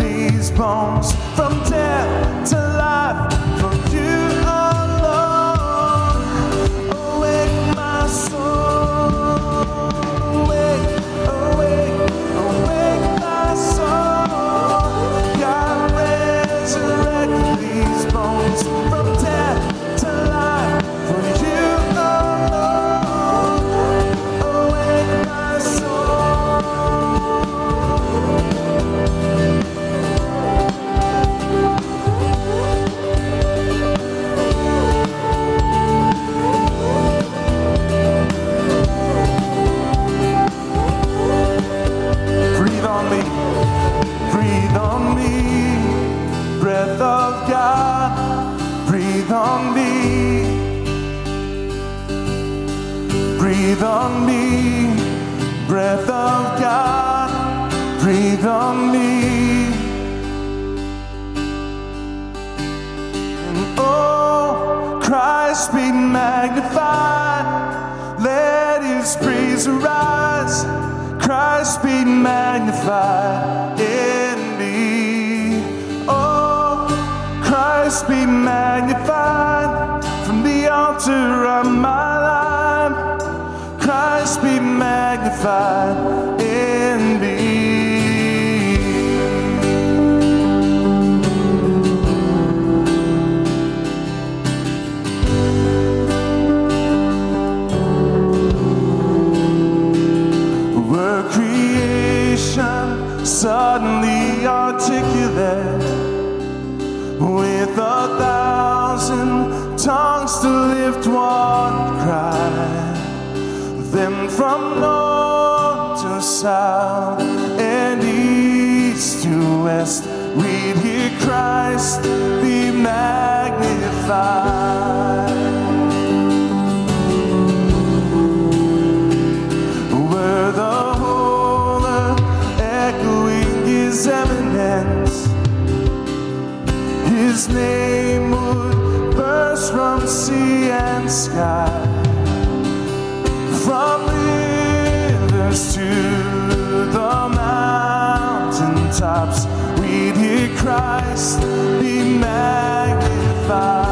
these bones from death to life. Breathe on me, breath of God, breathe on me. And oh, Christ be magnified, let his praise arise. Christ be magnified in me. Oh, Christ be magnified from the altar of my Christ be magnified in me. Were creation suddenly articulate with a thousand tongues to lift one cry? Then from north to south and east to west, we'd hear Christ be magnified. Where the echoing his eminence, his name would burst from sea and sky. to the mountain tops. We hear Christ be magnified.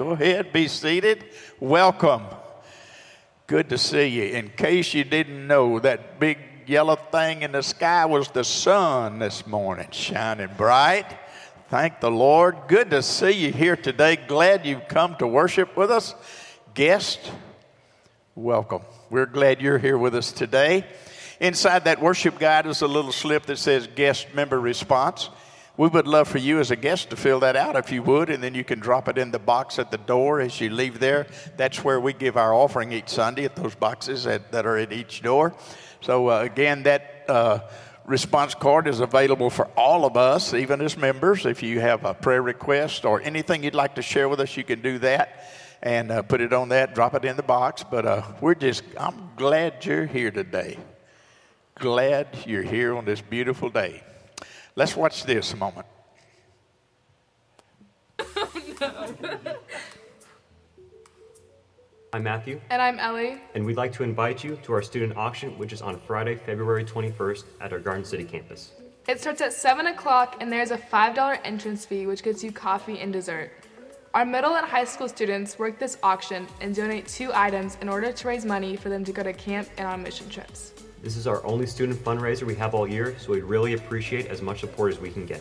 Go ahead, be seated. Welcome. Good to see you. In case you didn't know, that big yellow thing in the sky was the sun this morning, shining bright. Thank the Lord. Good to see you here today. Glad you've come to worship with us. Guest, welcome. We're glad you're here with us today. Inside that worship guide is a little slip that says guest member response. We would love for you as a guest to fill that out if you would, and then you can drop it in the box at the door as you leave there. That's where we give our offering each Sunday at those boxes at, that are at each door. So, uh, again, that uh, response card is available for all of us, even as members. If you have a prayer request or anything you'd like to share with us, you can do that and uh, put it on that, drop it in the box. But uh, we're just, I'm glad you're here today. Glad you're here on this beautiful day. Let's watch this a moment. I'm Matthew, And I'm Ellie. and we'd like to invite you to our student auction, which is on Friday, February 21st at our Garden City campus. It starts at 7 o'clock, and there's a $5 entrance fee, which gets you coffee and dessert. Our middle and high school students work this auction and donate two items in order to raise money for them to go to camp and on mission trips. This is our only student fundraiser we have all year, so we'd really appreciate as much support as we can get.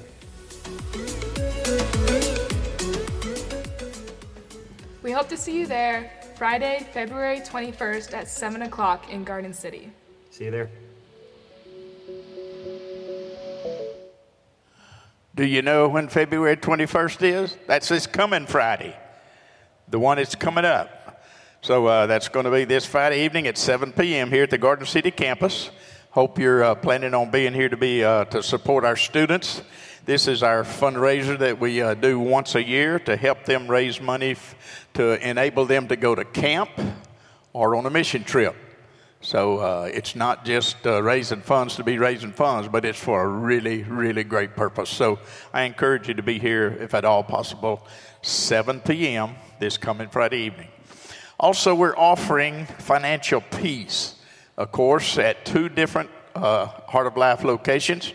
We hope to see you there Friday, February 21st at 7 o'clock in Garden City. See you there. Do you know when February 21st is? That's this coming Friday, the one that's coming up. So uh, that's going to be this Friday evening at 7 p.m. here at the Garden City campus. Hope you're uh, planning on being here to be uh, to support our students. This is our fundraiser that we uh, do once a year to help them raise money f- to enable them to go to camp or on a mission trip. So uh, it's not just uh, raising funds to be raising funds, but it's for a really, really great purpose. So I encourage you to be here, if at all possible, 7 p.m. this coming Friday evening. Also, we're offering financial peace, of course, at two different uh, Heart of Life locations.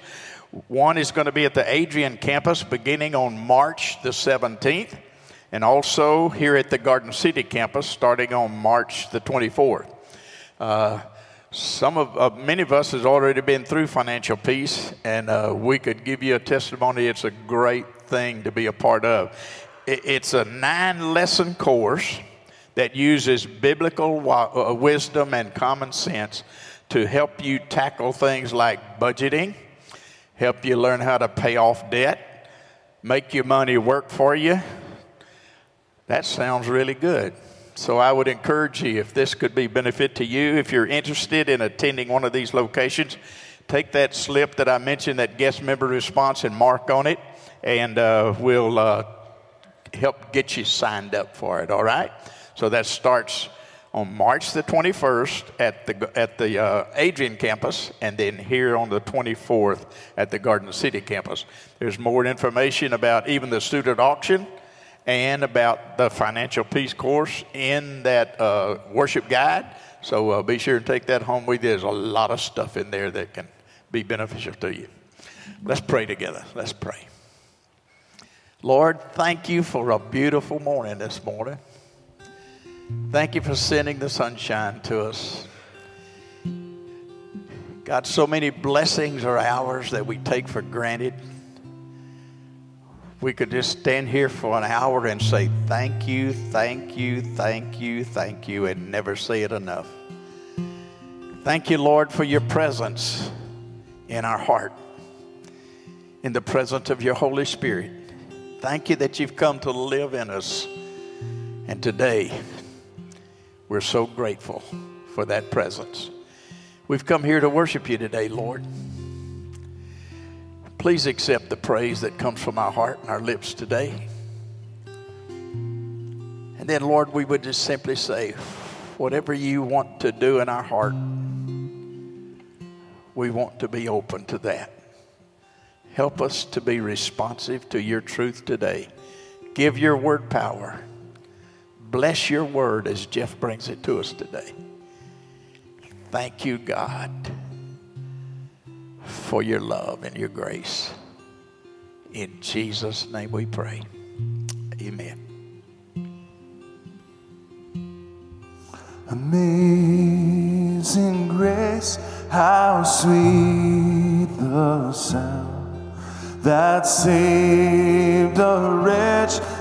One is going to be at the Adrian campus beginning on March the 17th, and also here at the Garden City campus starting on March the 24th. Uh, some of uh, many of us has already been through financial peace, and uh, we could give you a testimony. It's a great thing to be a part of. It, it's a nine lesson course that uses biblical uh, wisdom and common sense to help you tackle things like budgeting, help you learn how to pay off debt, make your money work for you. That sounds really good. So I would encourage you, if this could be benefit to you, if you're interested in attending one of these locations, take that slip that I mentioned, that guest member response, and mark on it, and uh, we'll uh, help get you signed up for it. All right. So that starts on March the 21st at the at the uh, Adrian campus, and then here on the 24th at the Garden City campus. There's more information about even the student auction and about the financial peace course in that uh, worship guide. So uh, be sure and take that home with you. There's a lot of stuff in there that can be beneficial to you. Let's pray together. Let's pray. Lord, thank you for a beautiful morning this morning. Thank you for sending the sunshine to us. God, so many blessings are ours that we take for granted we could just stand here for an hour and say, Thank you, thank you, thank you, thank you, and never say it enough. Thank you, Lord, for your presence in our heart, in the presence of your Holy Spirit. Thank you that you've come to live in us. And today, we're so grateful for that presence. We've come here to worship you today, Lord. Please accept the praise that comes from our heart and our lips today. And then, Lord, we would just simply say, whatever you want to do in our heart, we want to be open to that. Help us to be responsive to your truth today. Give your word power. Bless your word as Jeff brings it to us today. Thank you, God for your love and your grace. In Jesus' name we pray. Amen. Amazing grace, how sweet the sound that saved a wretch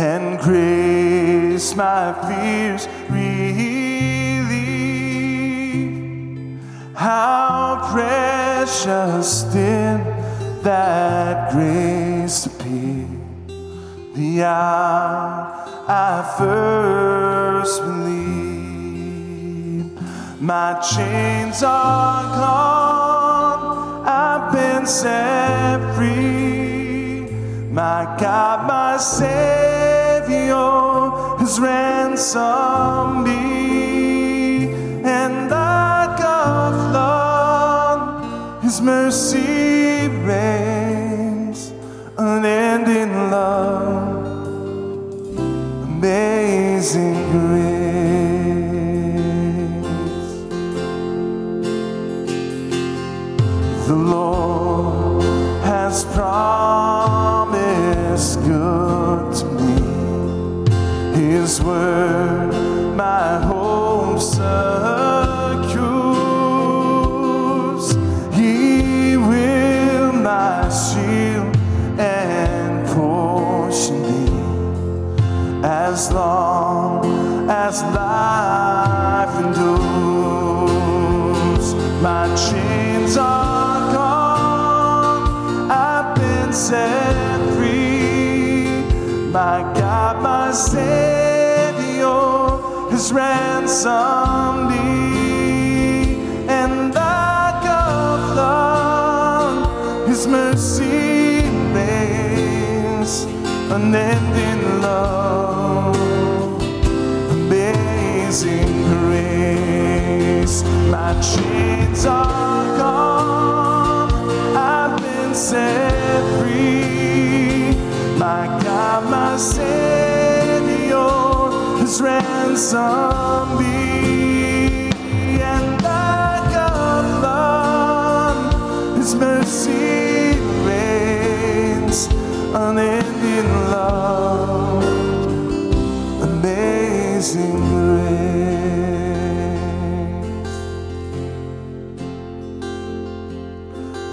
and grace my fears relieve. How precious did that grace appear the hour I first believed. My chains are gone, I've been set free. My God, my Savior has ransomed me, and like a flood, His mercy reigns, unending love, amazing grace. The Lord has promised His word, has ransomed me, and like a flood, His mercy reigns, unending love amazing grace. My chains are gone, I've been set free. My God, my Savior His mercy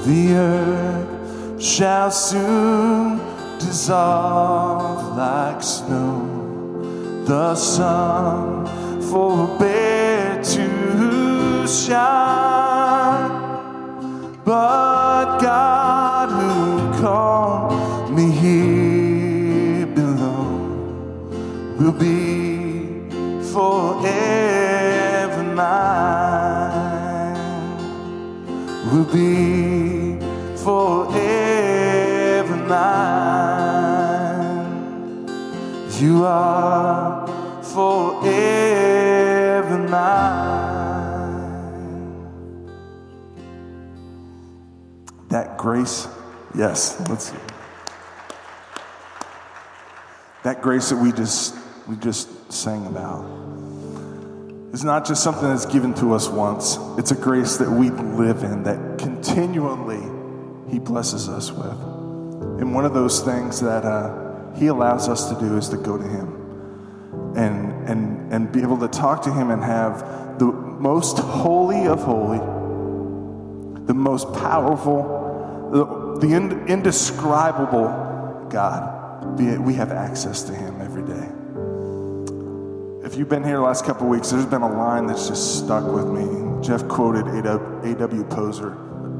The earth shall soon dissolve like snow. The sun forbear to shine, but God who called me here below will be forever mine. Will be forever mine. You are forever mine. That grace, yes, let's see. that grace that we just we just sang about is not just something that's given to us once it's a grace that we live in that continually he blesses us with and one of those things that uh, he allows us to do is to go to him and and and be able to talk to him and have the most holy of holy the most powerful the, the ind- indescribable god we have access to him every day. If you've been here the last couple weeks, there's been a line that's just stuck with me. Jeff quoted A.W. Poser,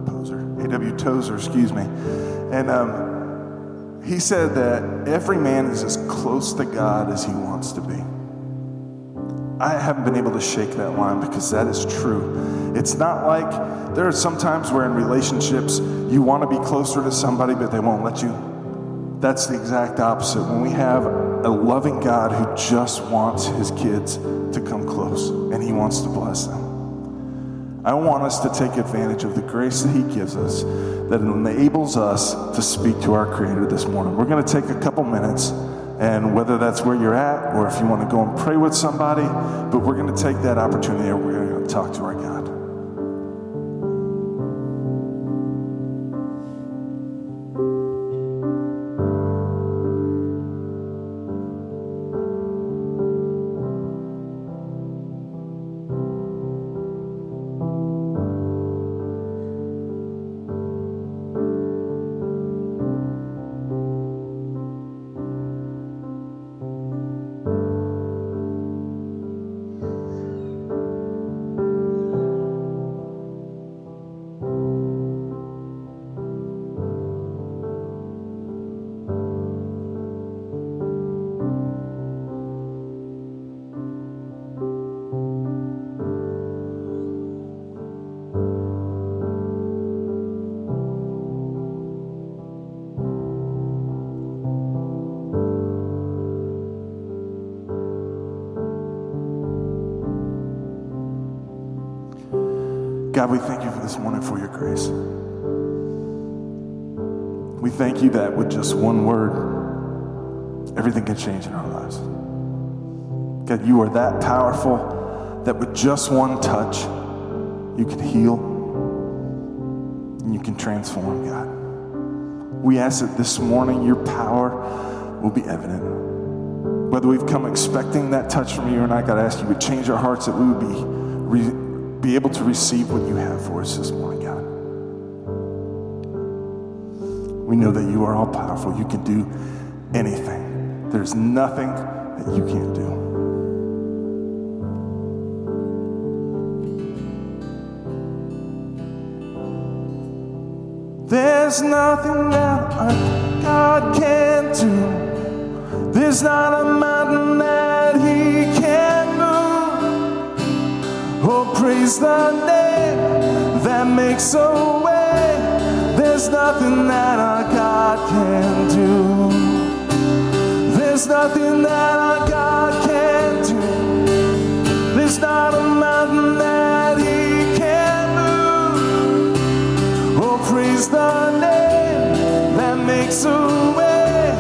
Poser, A.W. Tozer, excuse me, and um, he said that every man is as close to God as he wants to be. I haven't been able to shake that line because that is true. It's not like there are some times where in relationships you want to be closer to somebody, but they won't let you That's the exact opposite. When we have a loving God who just wants his kids to come close and he wants to bless them. I want us to take advantage of the grace that he gives us that enables us to speak to our Creator this morning. We're going to take a couple minutes, and whether that's where you're at or if you want to go and pray with somebody, but we're going to take that opportunity and we're going to talk to our God. Morning for your grace. We thank you that with just one word, everything can change in our lives. God, you are that powerful that with just one touch, you can heal and you can transform, God. We ask that this morning your power will be evident. Whether we've come expecting that touch from you or not, God, I ask you to change our hearts that we would be. Re- be able to receive what you have for us this morning, God. We know that you are all powerful. You can do anything, there's nothing that you can't do. There's nothing that God can't do. There's not a Praise the name that makes a way. There's nothing that our God can do. There's nothing that our God can't do. There's not a mountain that He can't move. Oh, praise the name that makes a way.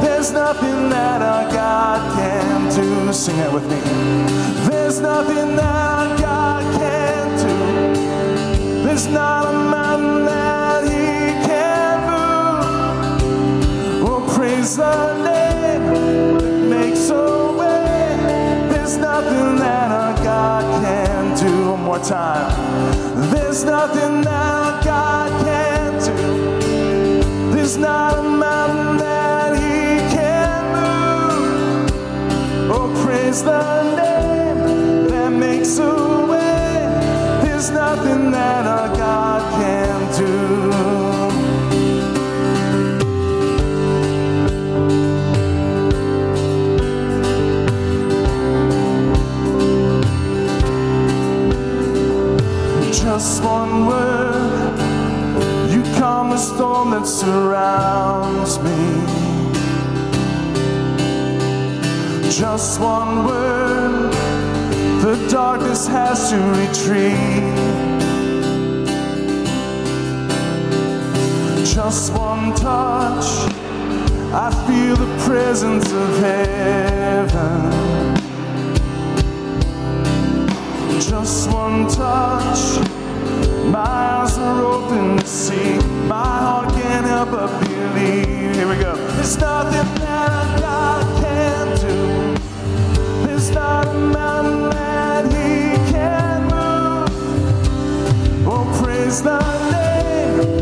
There's nothing that our God can do. Sing it with me. There's nothing that praise the name makes a way. There's nothing that a God can do more time. There's nothing that a God can do. There's not a man that he can move. Oh praise the name that makes a. Nothing that our God can do. Just one word, you calm the storm that surrounds me. Just one word, the darkness has to retreat. Just one touch, I feel the presence of heaven. Just one touch, my eyes are open to see. My heart can't help but believe. Here we go. There's nothing that our God can do. There's not a mountain that He can move. Oh, praise the name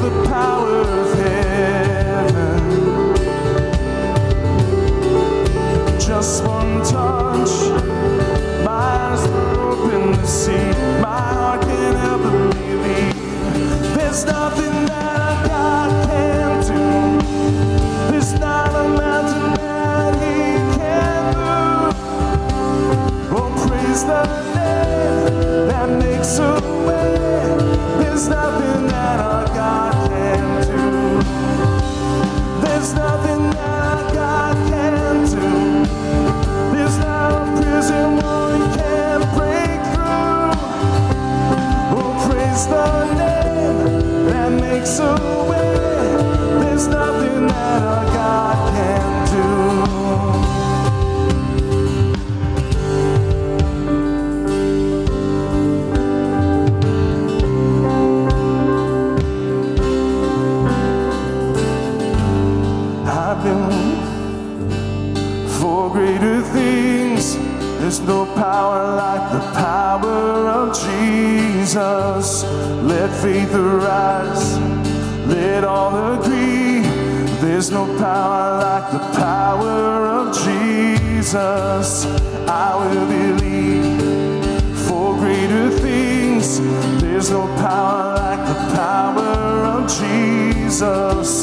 the power of hell. Jesus. I will believe for greater things. There's no power like the power of Jesus.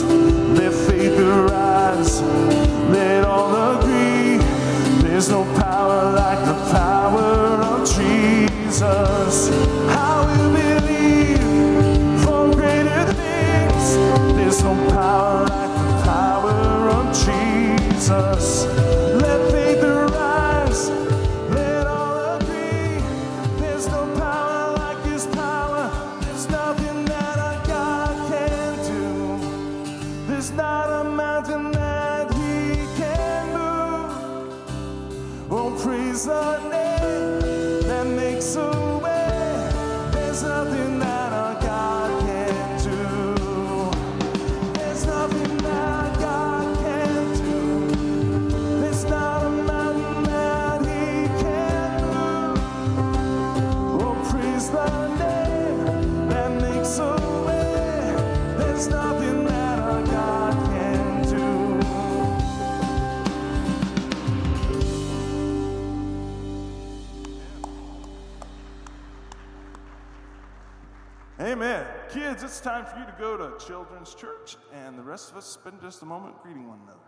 Kids, it's time for you to go to Children's Church, and the rest of us spend just a moment greeting one another.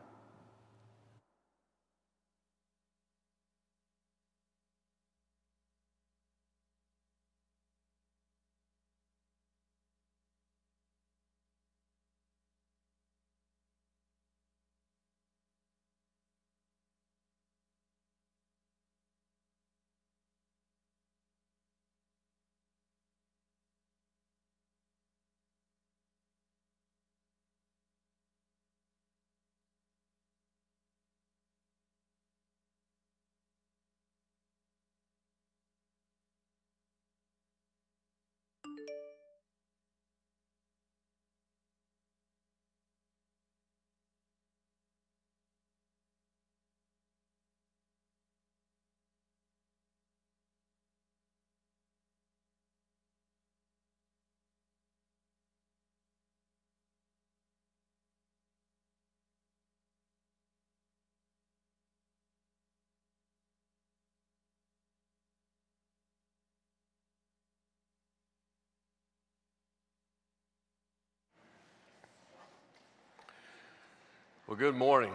Well, good morning.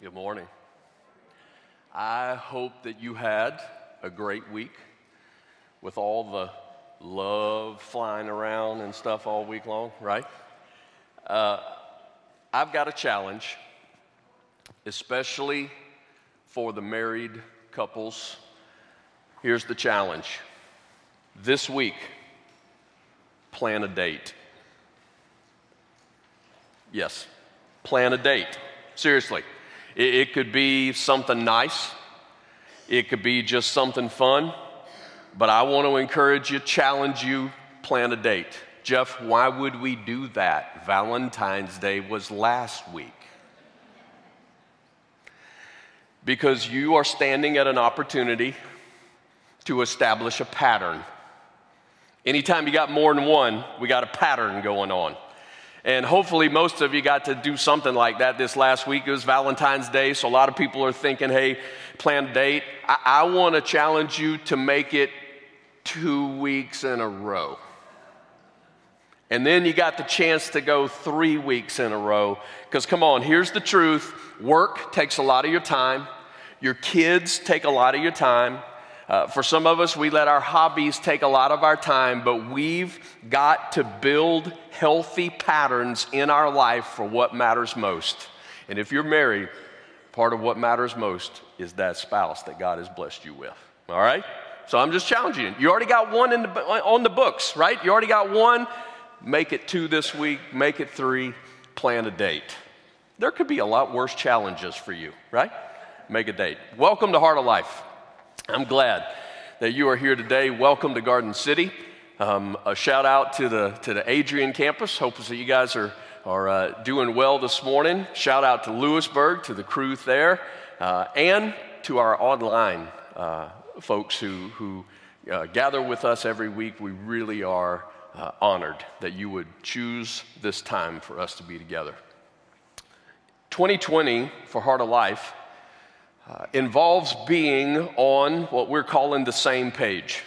Good morning. I hope that you had a great week with all the love flying around and stuff all week long, right? Uh, I've got a challenge, especially for the married couples. Here's the challenge this week, plan a date. Yes, plan a date. Seriously. It, it, could be something nice, it could be just something fun, but I want to encourage you, challenge you, plan a date. Jeff, why would we do that? Valentine's Day was last week. Because you are standing at an opportunity to establish a pattern. Anytime you got more than one, we got a pattern going on. And hopefully, most of you got to do something like that this last week. It was Valentine's Day, so a lot of people are thinking, hey, plan a date. I, I want to challenge you to make it two weeks in a row. And then you got the chance to go three weeks in a row. Because come on, here's the truth work takes a lot of your time, your kids take a lot of your time. Uh, for some of us, we let our hobbies take a lot of our time, but we've got to build healthy patterns in our life for what matters most. And if you're married, part of what matters most is that spouse that God has blessed you with. All right? So I'm just challenging you. You already got one the, on the books, right? You already got one. Make it two this week, make it three, plan a date. There could be a lot worse challenges for you, right? Make a date. Welcome to Heart of Life. I'm glad that you are here today. Welcome to Garden City. Um, a shout out to the, to the Adrian campus. Hope that you guys are are uh, doing well this morning. Shout out to Lewisburg, to the crew there, uh, and to our online uh, folks who, who uh, gather with us every week. We really are uh, honored that you would choose this time for us to be together. 2020 for Heart of Life uh, involves being on what we're calling the same page.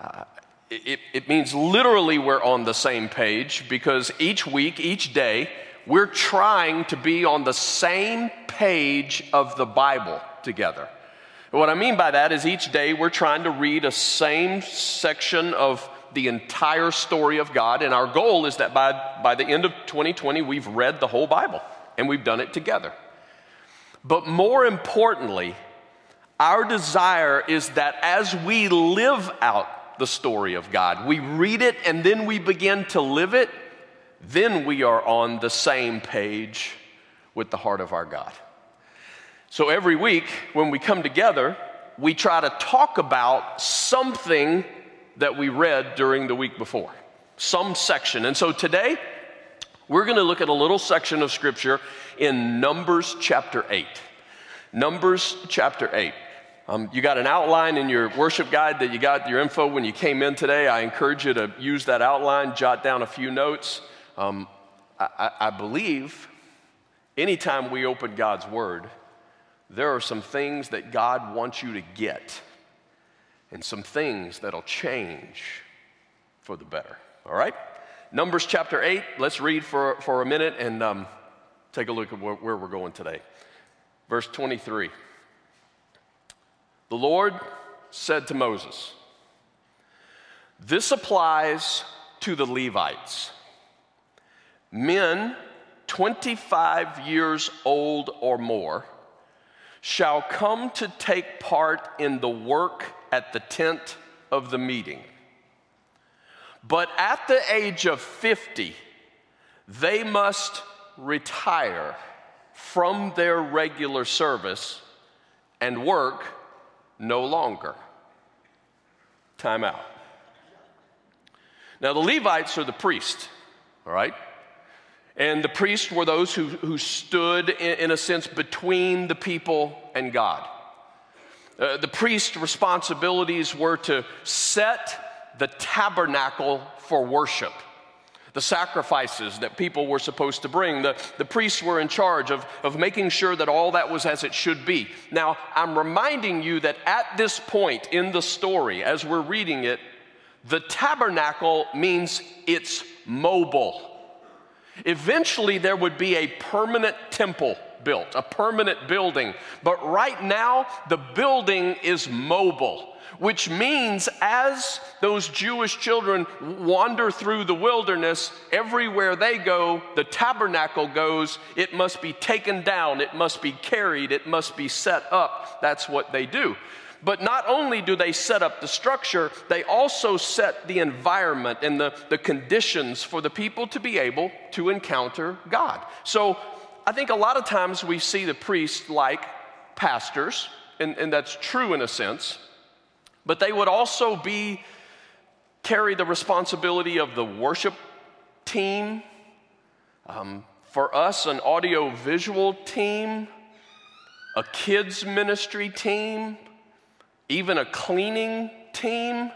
Uh, it, it means literally we're on the same page because each week, each day, we're trying to be on the same page of the Bible together. what I mean by that is each day we're trying to read a same section of the entire story of God, and our goal is that by, by the end of 2020, we've read the whole Bible and we've done it together. But more importantly, our desire is that as we live out the story of God, we read it and then we begin to live it, then we are on the same page with the heart of our God. So every week when we come together, we try to talk about something that we read during the week before, some section. And so today, we're going to look at a little section of scripture in Numbers chapter 8. Numbers chapter 8. Um, you got an outline in your worship guide that you got your info when you came in today. I encourage you to use that outline, jot down a few notes. Um, I, I believe anytime we open God's Word, there are some things that God wants you to get and some things that'll change for the better. All right? Numbers chapter 8, let's read for, for a minute and um, take a look at where, where we're going today. Verse 23. The Lord said to Moses, This applies to the Levites. Men 25 years old or more shall come to take part in the work at the tent of the meeting. But at the age of 50, they must retire from their regular service and work no longer. Time out. Now, the Levites are the priests, all right? And the priests were those who, who stood, in, in a sense, between the people and God. Uh, the priest's responsibilities were to set the tabernacle for worship. The sacrifices that people were supposed to bring, the, the priests were in charge of, of making sure that all that was as it should be. Now, I'm reminding you that at this point in the story, as we're reading it, the tabernacle means it's mobile. Eventually, there would be a permanent temple built, a permanent building. But right now, the building is mobile, which means as those Jewish children wander through the wilderness, everywhere they go, the tabernacle goes, it must be taken down, it must be carried, it must be set up. That's what they do. But not only do they set up the structure, they also set the environment and the, the conditions for the people to be able to encounter God. So I think a lot of times we see the priests like pastors, and, and that's true in a sense, but they would also be carry the responsibility of the worship team. Um, for us, an audio visual team, a kids ministry team, even a cleaning team.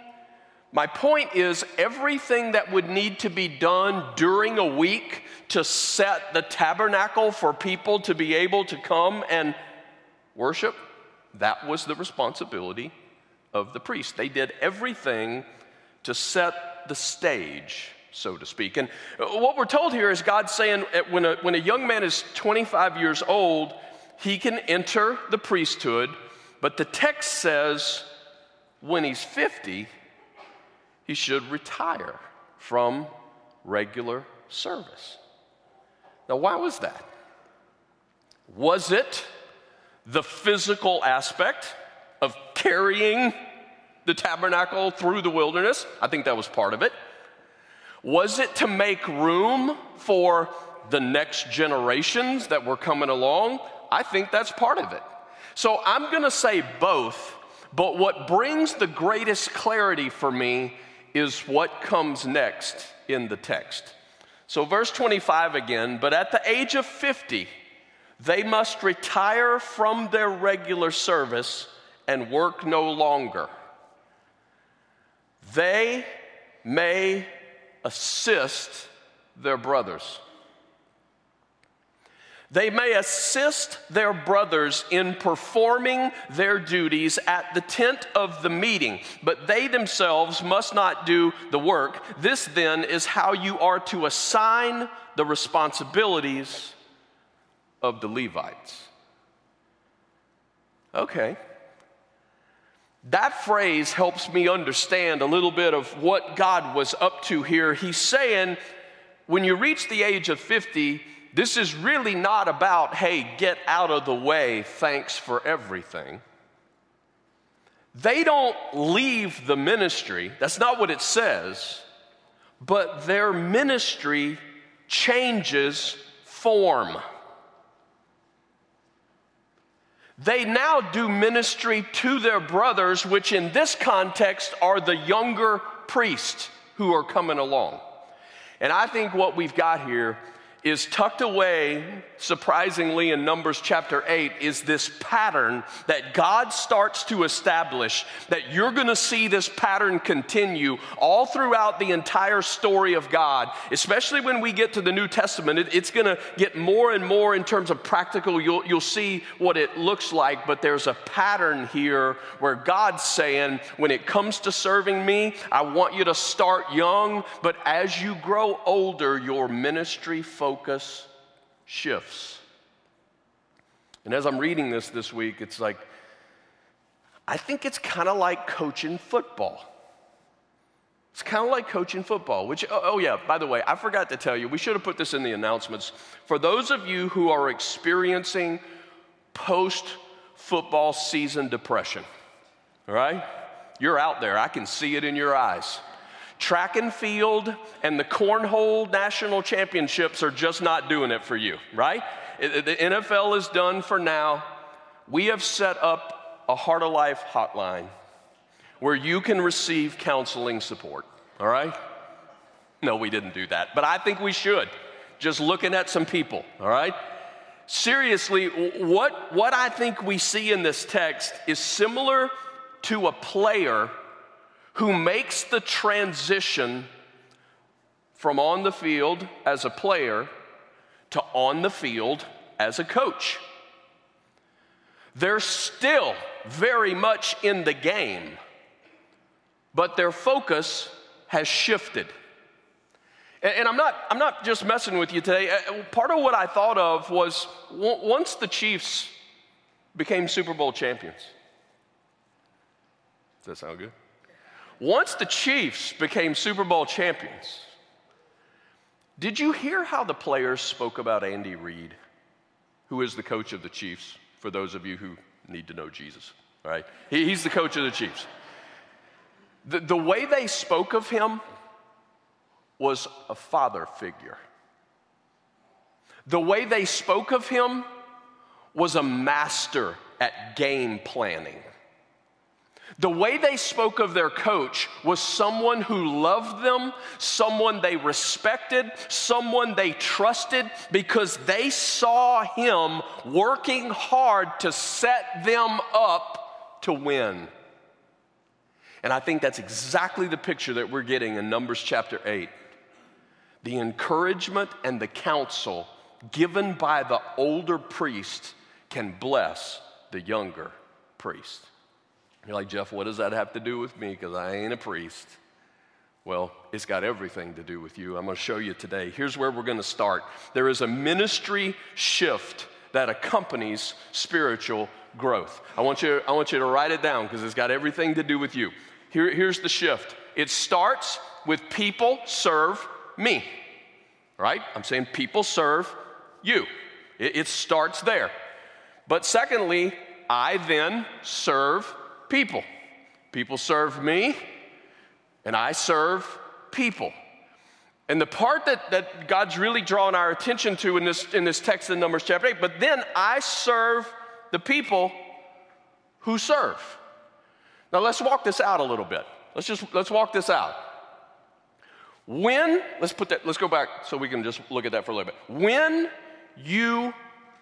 My point is, everything that would need to be done during a week to set the tabernacle for people to be able to come and worship, that was the responsibility of the priest. They did everything to set the stage, so to speak. And what we're told here is God saying when a, when a young man is 25 years old, he can enter the priesthood, but the text says when he's 50, he should retire from regular service. Now, why was that? Was it the physical aspect of carrying the tabernacle through the wilderness? I think that was part of it. Was it to make room for the next generations that were coming along? I think that's part of it. So I'm going to say both, but what brings the greatest clarity for me is what comes next in the text. So, verse 25 again, but at the age of 50, they must retire from their regular service and work no longer. They may assist their brothers. They may assist their brothers in performing their duties at the tent of the meeting, but they themselves must not do the work. This then is how you are to assign the responsibilities of the Levites. Okay. That phrase helps me understand a little bit of what God was up to here. He's saying, when you reach the age of 50, this is really not about, hey, get out of the way, thanks for everything. They don't leave the ministry, that's not what it says, but their ministry changes form. They now do ministry to their brothers, which in this context are the younger priests who are coming along. And I think what we've got here is tucked away, surprisingly, in Numbers chapter 8, is this pattern that God starts to establish. That you're gonna see this pattern continue all throughout the entire story of God, especially when we get to the New Testament. It, it's gonna get more and more in terms of practical. You'll, you'll see what it looks like, but there's a pattern here where God's saying, when it comes to serving me, I want you to start young, but as you grow older, your ministry focus shifts. And as I'm reading this this week, it's like, I think it's kind of like coaching football. It's kind of like coaching football, which, oh, oh, yeah, by the way, I forgot to tell you, we should have put this in the announcements. For those of you who are experiencing post football season depression, all right? You're out there, I can see it in your eyes. Track and field and the cornhole national championships are just not doing it for you, right? The NFL is done for now. We have set up a Heart of Life hotline where you can receive counseling support, all right? No, we didn't do that, but I think we should. Just looking at some people, all right? Seriously, what, what I think we see in this text is similar to a player who makes the transition from on the field as a player to on the field as a coach. They're still very much in the game, but their focus has shifted. And, I'm not, I'm not just messing with you today. Part of what I thought of was once the Chiefs became Super Bowl champions. Does that sound good? Once the Chiefs became Super Bowl champions, did you hear how the players spoke about Andy Reid, who is the coach of the Chiefs, for those of you who need to know Jesus, right? He, he's the coach of the Chiefs. The, the way they spoke of him was a father figure. The way they spoke of him was a master at game planning. The way they spoke of their coach was someone who loved them, someone they respected, someone they trusted because they saw him working hard to set them up to win. And I think that's exactly the picture that we're getting in Numbers chapter 8. The encouragement and the counsel given by the older priest can bless the younger priest. You're like, Jeff, what does that have to do with me? Because I ain't a priest. Well, it's got everything to do with you. I'm going to show you today. Here's where we're going to start. There is a ministry shift that accompanies spiritual growth. I want you, I want you to write it down because it's got everything to do with you. Here, here's the shift it starts with people serve me, right? I'm saying people serve you. It, it starts there. But secondly, I then serve people. People serve me, and I serve people. And the part that, that God's really drawing our attention to in this, in this text in Numbers chapter 8, but then I serve the people who serve. Now let's walk this out a little bit. Let's just let's walk this out. When, let's put that, let's go back so we can just look at that for a little bit. When you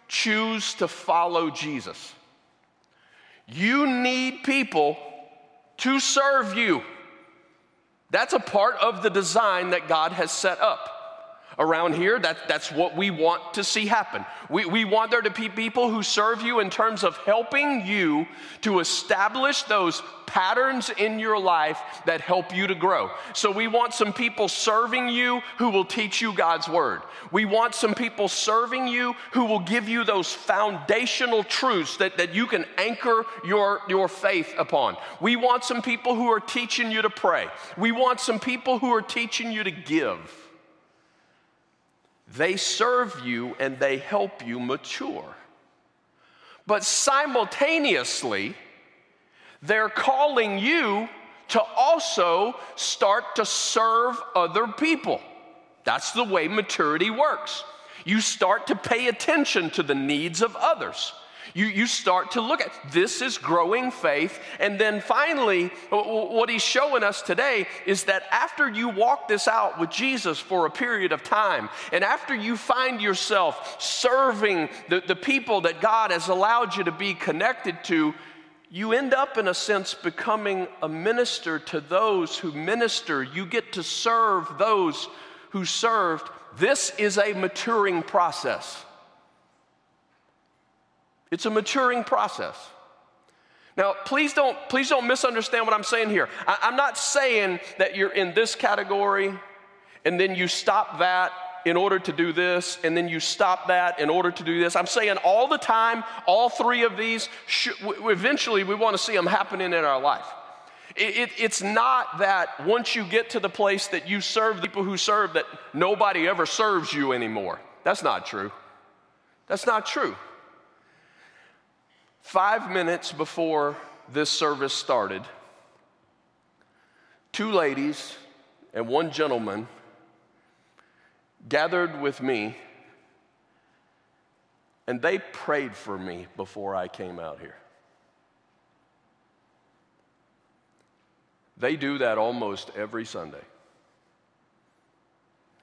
choose to follow Jesus, you need people to serve you. That's a part of the design that God has set up around here. That, that's what we want to see happen. We, we want there to be people who serve you in terms of helping you to establish those patterns in your life that help you to grow. So we want some people serving you who will teach you God's word. We want some people serving you who will give you those foundational truths that, that you can anchor your, your faith upon. We want some people who are teaching you to pray. We want some people who are teaching you to give. They serve you and they help you mature. But simultaneously, they're calling you to also start to serve other people. That's the way maturity works. You start to pay attention to the needs of others. You, you start to look at this is growing faith. And then finally, what he's showing us today is that after you walk this out with Jesus for a period of time, and after you find yourself serving the, the people that God has allowed you to be connected to, you end up, in a sense, becoming a minister to those who minister. You get to serve those who served. This is a maturing process. It's a maturing process. Now, please don't, please don't misunderstand what I'm saying here. I, I'm not saying that you're in this category and then you stop that in order to do this, and then you stop that in order to do this. I'm saying all the time, all three of these, eventually we want to see them happening in our life. It, it, it's not that once you get to the place that you serve the people who serve, that nobody ever serves you anymore. That's not true. That's not true. Five minutes before this service started, two ladies and one gentleman gathered with me and they prayed for me before I came out here. They do that almost every Sunday.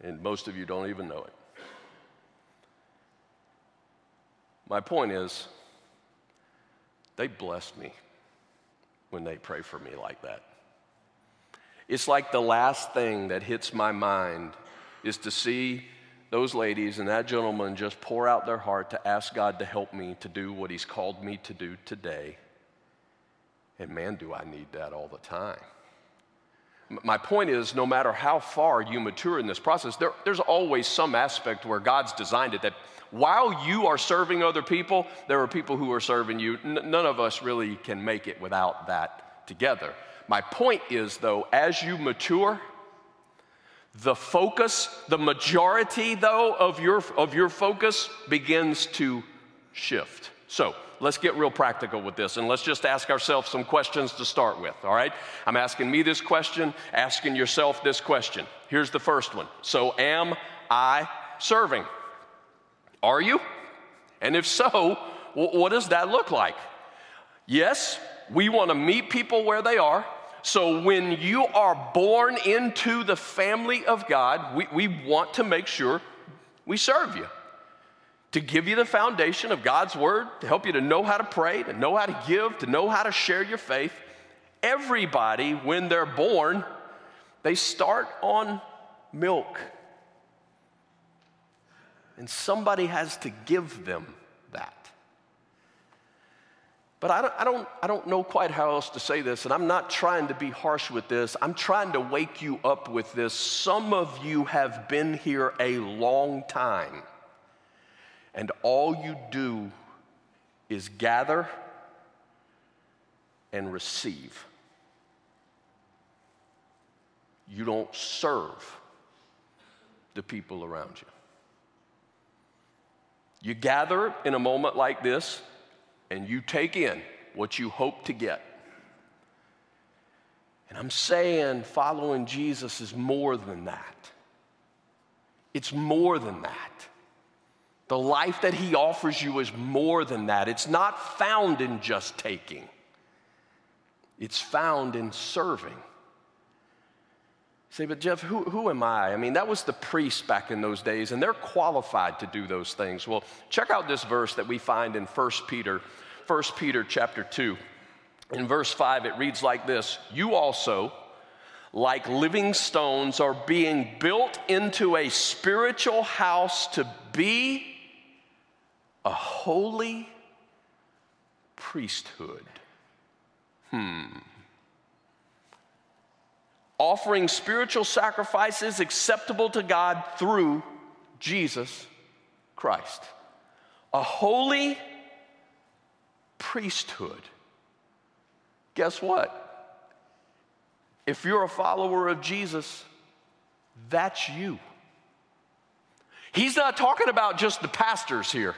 And most of you don't even know it. My point is, they bless me when they pray for me like that. It's like the last thing that hits my mind is to see those ladies and that gentleman just pour out their heart to ask God to help me to do what He's called me to do today. And man, do I need that all the time. My point is, no matter how far you mature in this process, there, there's always some aspect where God's designed it that while you are serving other people, there are people who are serving you. N- none of us really can make it without that together. My point is, though, as you mature, the focus, the majority, though, of your, of your focus begins to shift. So, let's get real practical with this and let's just ask ourselves some questions to start with, all right? I'm asking me this question, asking yourself this question. Here's the first one So, am I serving? Are you? And if so, what does that look like? Yes, we want to meet people where they are. So when you are born into the family of God, we, we want to make sure we serve you. To give you the foundation of God's word, to help you to know how to pray, to know how to give, to know how to share your faith. Everybody, when they're born, they start on milk and somebody has to give them that. But I don't, I, don't, I don't know quite how else to say this, and I'm not trying to be harsh with this. I'm trying to wake you up with this. Some of you have been here a long time, and all you do is gather and receive. You don't serve the people around you. You gather in a moment like this and you take in what you hope to get. And I'm saying following Jesus is more than that. It's more than that. The life that he offers you is more than that. It's not found in just taking, it's found in serving. Say, but Jeff, who, who am I? I mean, that was the priest back in those days, and they're qualified to do those things. Well, check out this verse that we find in 1 Peter, 1 Peter chapter 2. In verse 5, it reads like this You also, like living stones, are being built into a spiritual house to be a holy priesthood. Hmm offering spiritual sacrifices acceptable to God through Jesus Christ. A holy priesthood. Guess what? If you're a follower of Jesus, that's you. He's not talking about just the pastors here.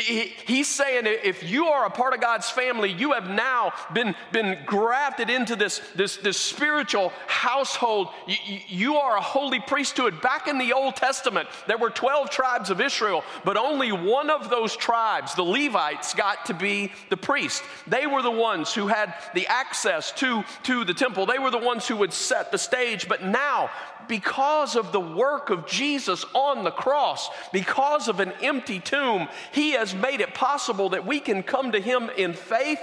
He, he's saying if you are a part of God's family, you have now been, been grafted into this, this, this spiritual household. You, you are a holy priesthood. Back in the Old Testament, there were 12 tribes of Israel, but only one of those tribes, the Levites, got to be the priest. They were the ones who had the access to, to the temple, they were the ones who would set the stage. But now, because of the work of Jesus on the cross, because of an empty tomb, He has made it possible that we can come to Him in faith.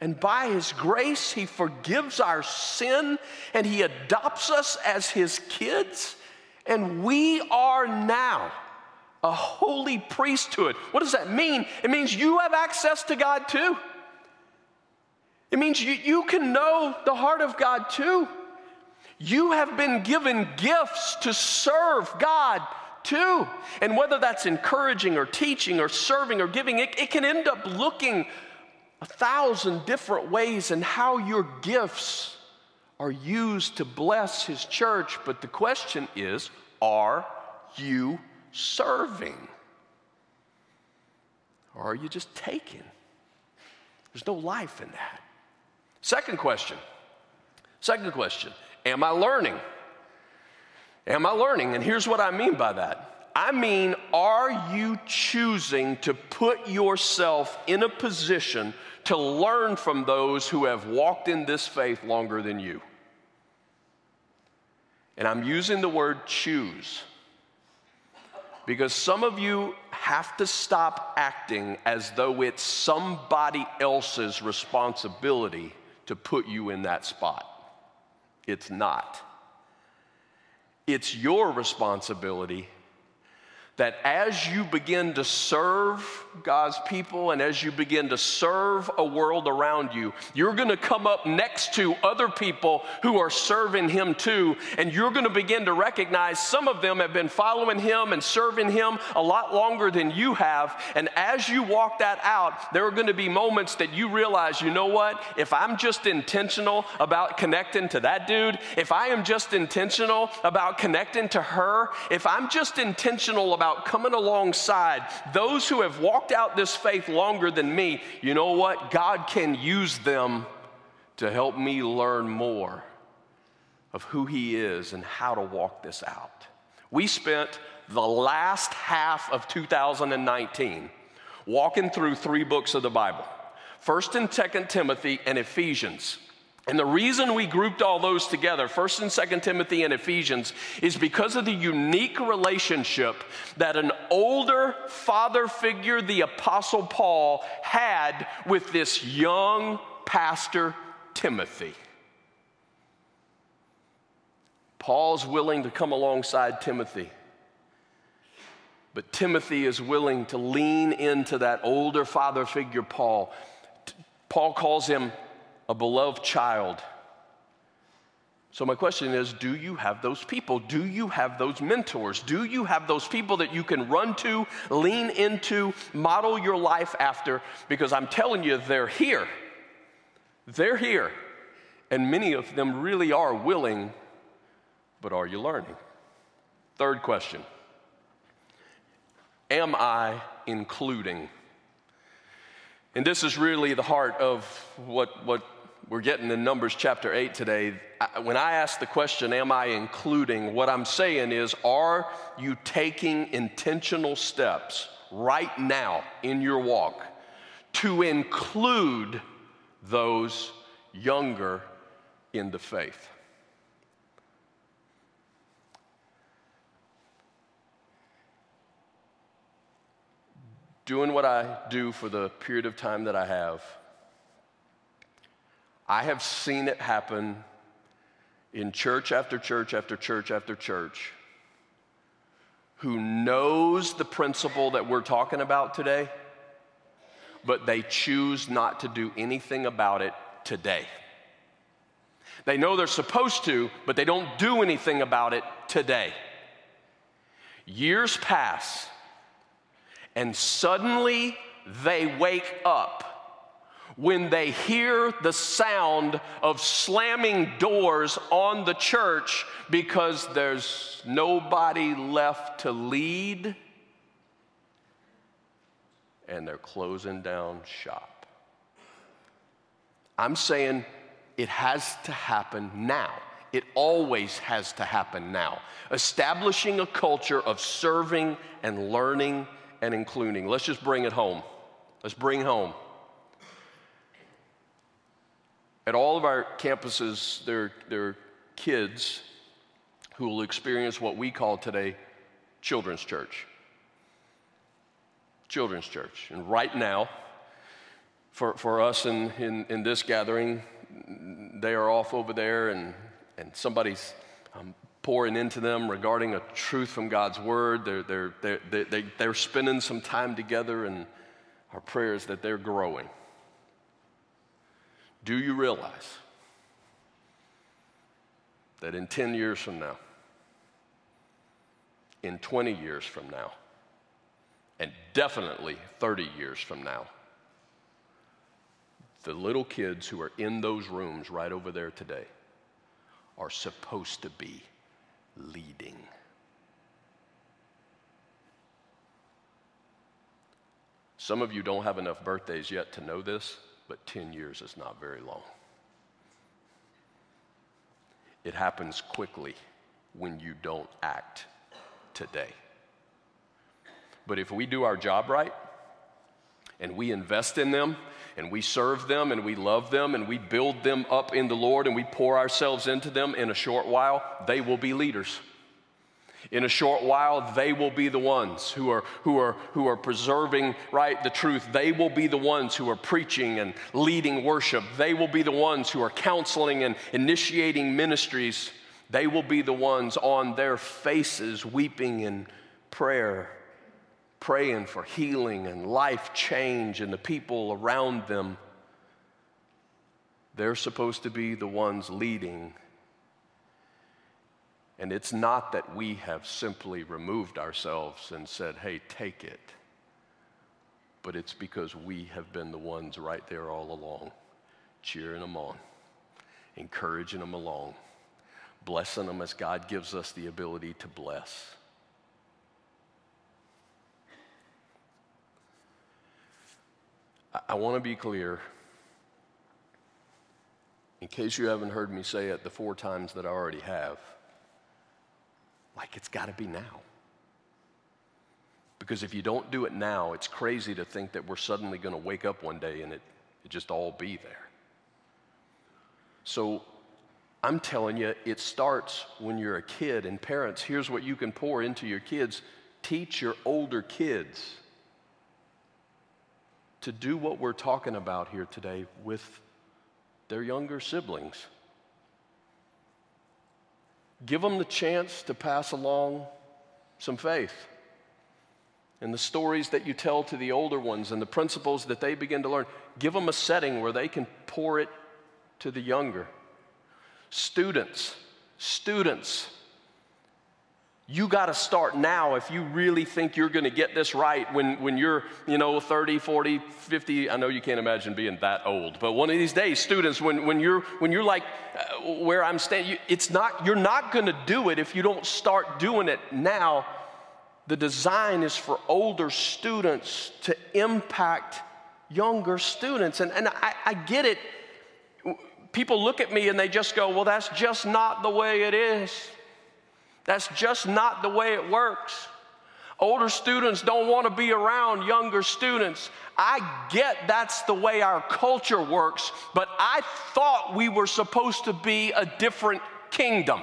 And by His grace, He forgives our sin and He adopts us as His kids. And we are now a holy priesthood. What does that mean? It means you have access to God too. It means you, you can know the heart of God too. You have been given gifts to serve God too. And whether that's encouraging or teaching or serving or giving, it, it can end up looking a thousand different ways in how your gifts are used to bless His church. But the question is are you serving? Or are you just taking? There's no life in that. Second question. Second question Am I learning? Am I learning? And here's what I mean by that I mean, are you choosing to put yourself in a position to learn from those who have walked in this faith longer than you? And I'm using the word choose because some of you have to stop acting as though it's somebody else's responsibility to put you in that spot. It's not. It's your responsibility that as you begin to serve God's people and as you begin to serve a world around you, you're to come up next to other people who are serving Him too. And you're to begin to recognize some of them have been following Him and serving Him a lot longer than you have. And as you walk that out, there are to be moments that you realize, you know what? If I'm just intentional about connecting to that dude, if I am just intentional about connecting to her, if I'm just intentional about about coming alongside those who have walked out this faith longer than me, you know what? God can use them to help me learn more of who He is and how to walk this out. We spent the last half of 2019 walking through three books of the Bible. First and Second Timothy and Ephesians. And the reason we grouped all those together, 1st and 2nd Timothy and Ephesians, is because of the unique relationship that an older father figure, the Apostle Paul, had with this young pastor, Timothy. Paul's willing to come alongside Timothy. But Timothy is willing to lean into that older father figure, Paul. Paul calls him a beloved child. So, my question is do you have those people? Do you have those mentors? Do you have those people that you can run to, lean into, model your life after? Because I'm telling you, they're here. They're here. And many of them really are willing, but are you learning? Third question Am I including? And this is really the heart of what, what we're getting in Numbers chapter 8 today. When I ask the question, Am I including? What I'm saying is, Are you taking intentional steps right now in your walk to include those younger in the faith? Doing what I do for the period of time that I have I have seen it happen in church after church after church after church who knows the principle that we're talking about today, but they choose not to do anything about it today. They know they're supposed to, but they don't do anything about it today. Years pass, and suddenly they wake up when they hear the sound of slamming doors on the church because there's nobody left to lead and they're closing down shop. I'm saying it has to happen now. It always has to happen now. Establishing a culture of serving and learning and including. Let's just bring it home. Let's bring home. At all of our campuses, there, there are kids who will experience what we call today children's church. Children's church. And right now, for, for us in, in, in this gathering, they are off over there and, and somebody's um, pouring into them regarding a truth from God's word. They're, they're, they're, they, they, they're spending some time together, and our prayer is that they're growing. Do you realize that in 10 years from now, in 20 years from now, and definitely 30 years from now, the little kids who are in those rooms right over there today are supposed to be leading. Some of you don't have enough birthdays yet to know this but 10 years is not very long. It happens quickly when you don't act today. But if we do our job right, and we invest in them, and we serve them, and we love them, and we build them up in the Lord, and we pour ourselves into them in a short while, they will be leaders. In a short while, they will be the ones who are, who are, who are preserving, right, the truth. They will be the ones who are preaching and leading worship. They will be the ones who are counseling and initiating ministries. They will be the ones on their faces weeping in prayer, praying for healing and life change and the people around them. They're supposed to be the ones leading and it's not that we have simply removed ourselves and said, hey, take it. But it's because we have been the ones right there all along, cheering them on, encouraging them along, blessing them as God gives us the ability to bless. I, I want to be clear in case you haven't heard me say it the four times that I already have. Like it's got to be now. Because if you don't do it now, it's crazy to think that we're suddenly going to wake up one day and it, it just all be there. So I'm telling you, it starts when you're a kid. And parents, here's what you can pour into your kids teach your older kids to do what we're talking about here today with their younger siblings. Give them the chance to pass along some faith. And the stories that you tell to the older ones and the principles that they begin to learn, give them a setting where they can pour it to the younger. Students, students, you got to start now if you really think you're going to get this right when, when you're, you know, 30, 40, 50. I know you can't imagine being that old, but one of these days, students, when, when, you're, when you're like uh, where I'm standing, it's not, you're not going to do it if you don't start doing it now. The design is for older students to impact younger students. And, and I, I get it. People look at me and they just go, well, that's just not the way it is. That's just not the way it works. Older students don't want to be around younger students. I get that's the way our culture works, but I thought we were supposed to be a different kingdom.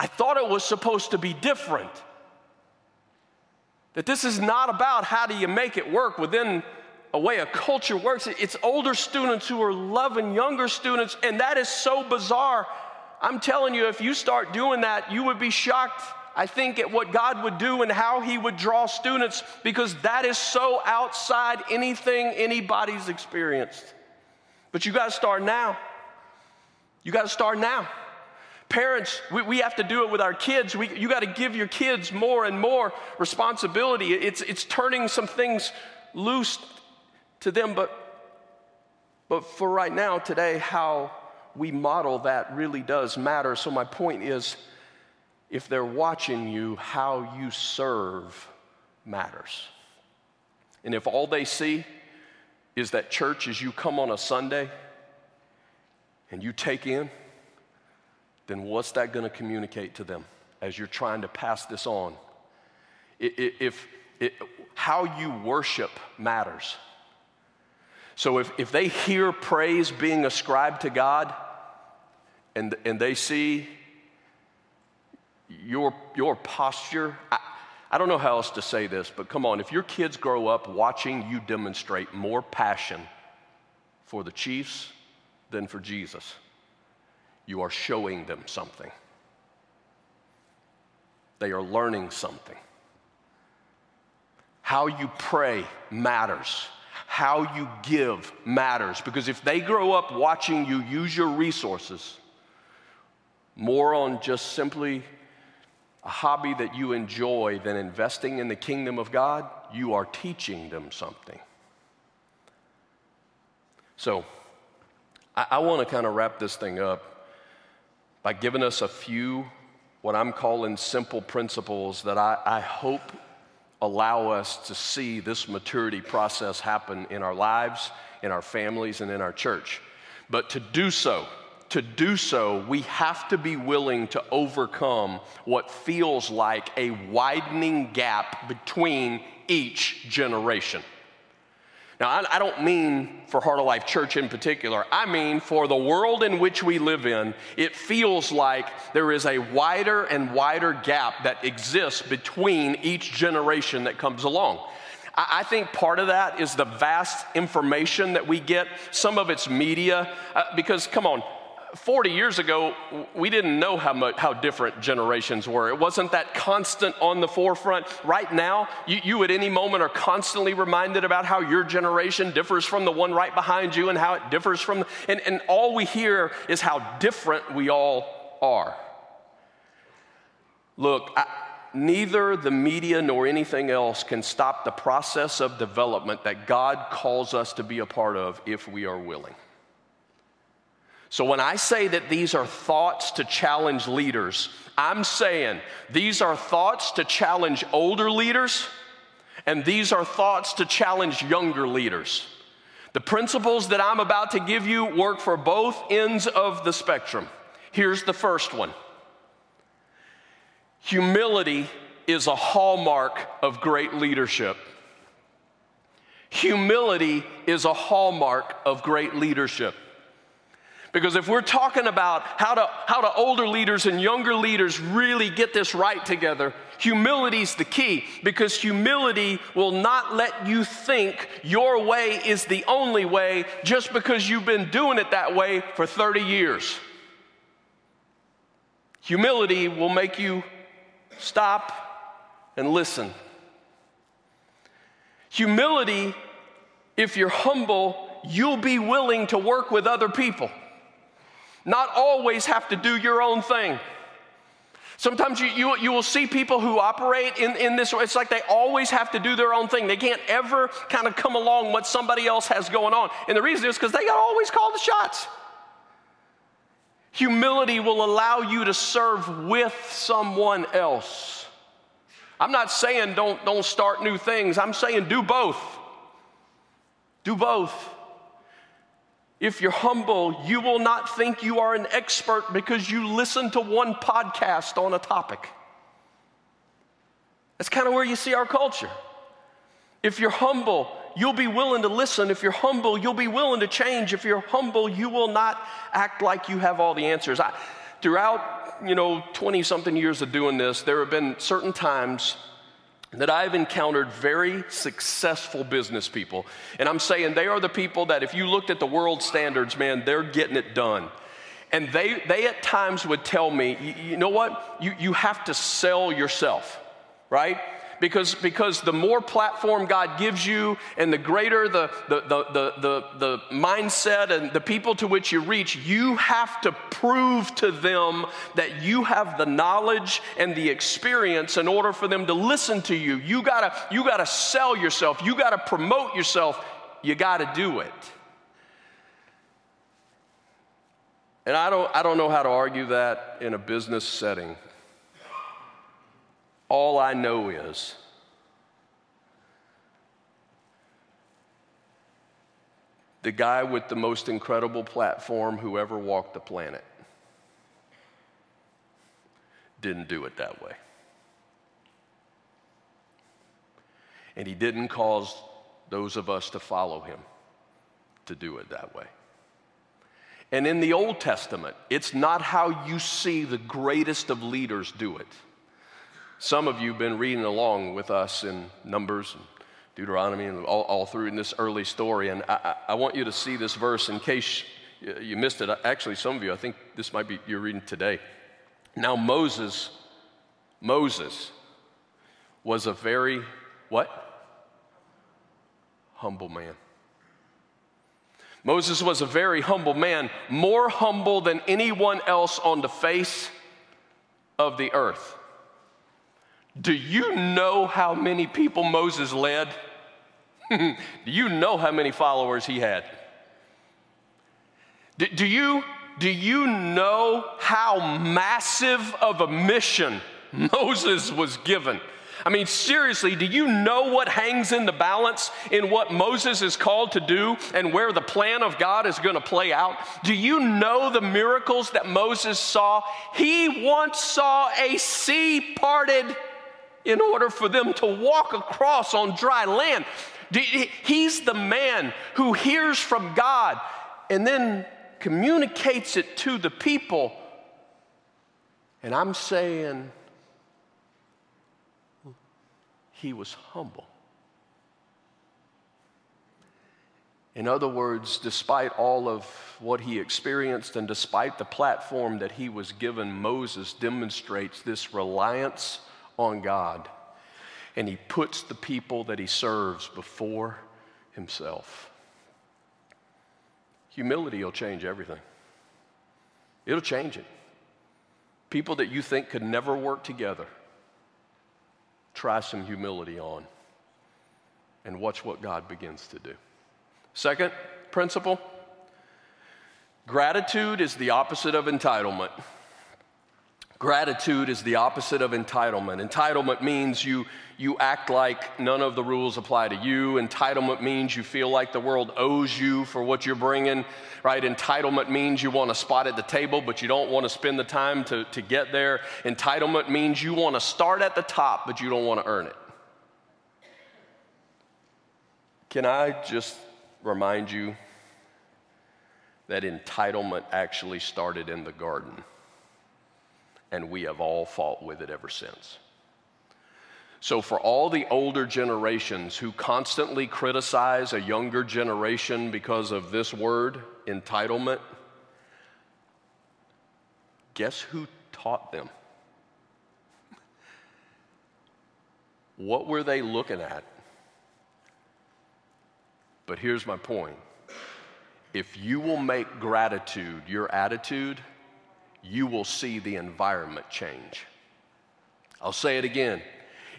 I thought it was supposed to be different. That this is not about how do you make it work within a way a culture works. It's older students who are loving younger students, and that is so bizarre. I'm telling you, if you start doing that, you would be shocked, I think, at what God would do and how He would draw students because that is so outside anything anybody's experienced. But you got to start now. You got to start now. Parents, we, we have to do it with our kids. We, you got to give your kids more and more responsibility. It's, it's turning some things loose to them, but, but for right now, today, how we model that really does matter. So, my point is if they're watching you, how you serve matters. And if all they see is that church is you come on a Sunday and you take in, then what's that going to communicate to them as you're trying to pass this on? If, if, how you worship matters. So if, if they hear praise being ascribed to God and, and they see your, your posture, I, I don't know how else to say this, but come on, if your kids grow up watching you demonstrate more passion for the Chiefs than for Jesus, you are showing them something. They are learning something. How you pray matters how you give matters. Because if they grow up watching you use your resources more on just simply a hobby that you enjoy than investing in the kingdom of God, you are teaching them something. So, I, I want to kind of wrap this thing up by giving us a few, what I'm calling simple principles that I, I hope allow us to see this maturity process happen in our lives, in our families, and in our church. But to do so, to do so, we have to be willing to overcome what feels like a widening gap between each generation. Now, I, I, don't mean for Heart of Life Church in particular. I mean for the world in which we live in, it feels like there is a wider and wider gap that exists between each generation that comes along. I, think part of that is the vast information that we get. Some of it's media, uh, because come on, 40 years ago, we didn't know how, much, how different generations were. It wasn't that constant on the forefront. Right now, you, you at any moment are constantly reminded about how your generation differs from the one right behind you and how it differs from, and, and all we hear is how different we all are. Look, I, neither the media nor anything else can stop the process of development that God calls us to be a part of if we are willing. So when I say that these are thoughts to challenge leaders, I'm saying these are thoughts to challenge older leaders, and these are thoughts to challenge younger leaders. The principles that I'm about to give you work for both ends of the spectrum. Here's the first one humility is a hallmark of great leadership. Humility is a hallmark of great leadership. Because if we're talking about how to, how to older leaders and younger leaders really get this right together, humility is the key because humility will not let you think your way is the only way just because you've been doing it that way for 30 years. Humility will make you stop and listen. Humility, if you're humble, you'll be willing to work with other people not always have to do your own thing. Sometimes you, you, you, will see people who operate in, in this way. It's like they always have to do their own thing. They can't ever kind of come along what somebody else has going on. And the reason is because they always call the shots. Humility will allow you to serve with someone else. I'm not saying don't, don't start new things, I'm saying do both. Do both. If you're humble, you will not think you are an expert because you listen to one podcast on a topic. That's kind of where you see our culture. If you're humble, you'll be willing to listen. If you're humble, you'll be willing to change. If you're humble, you will not act like you have all the answers. I, throughout, you know, 20 something years of doing this, there have been certain times that I've encountered very successful business people. And I'm saying they are the people that if you looked at the world standards, man, they're getting it done. And they, they at times would tell me, you, know what? You, you have to sell yourself, right? Because, because the more platform God gives you and the greater the, the, the, the, the, the mindset and the people to which you reach, you have to prove to them that you have the knowledge and the experience in order for them to listen to you. You gotta, you gotta sell yourself, you gotta promote yourself, you gotta do it. And I don't, I don't know how to argue that in a business setting. All I know is the guy with the most incredible platform who ever walked the planet didn't do it that way. And he didn't cause those of us to follow him to do it that way. And in the Old Testament, it's not how you see the greatest of leaders do it. Some of you have been reading along with us in Numbers and Deuteronomy and all, all through in this early story. And I, I, want you to see this verse in case you missed it. Actually, some of you, I think this might be you're reading today. Now, Moses, Moses was a very, what? Humble man. Moses was a very humble man, more humble than anyone else on the face of the earth. Do you know how many people Moses led? do you know how many followers he had? Do, do, you, do you know how massive of a mission Moses was given? I mean, seriously, do you know what hangs in the balance in what Moses is called to do and where the plan of God is going to play out? Do you know the miracles that Moses saw? He once saw a sea parted in order for them to walk across on dry land. He's the man who hears from God and then communicates it to the people. And I'm saying he was humble. In other words, despite all of what he experienced and despite the platform that he was given, Moses demonstrates this reliance on God and he puts the people that he serves before himself. Humility will change everything, it'll change it. People that you think could never work together, try some humility on and watch what God begins to do. Second principle gratitude is the opposite of entitlement. Gratitude is the opposite of entitlement. Entitlement means you, you act like none of the rules apply to you. Entitlement means you feel like the world owes you for what you're bringing, right? Entitlement means you want a spot at the table, but you don't want to spend the time to, to get there. Entitlement means you want to start at the top, but you don't want to earn it. Can I just remind you that entitlement actually started in the garden? And we have all fought with it ever since. So, for all the older generations who constantly criticize a younger generation because of this word, entitlement, guess who taught them? What were they looking at? But here's my point if you will make gratitude your attitude, you will see the environment change. I'll say it again.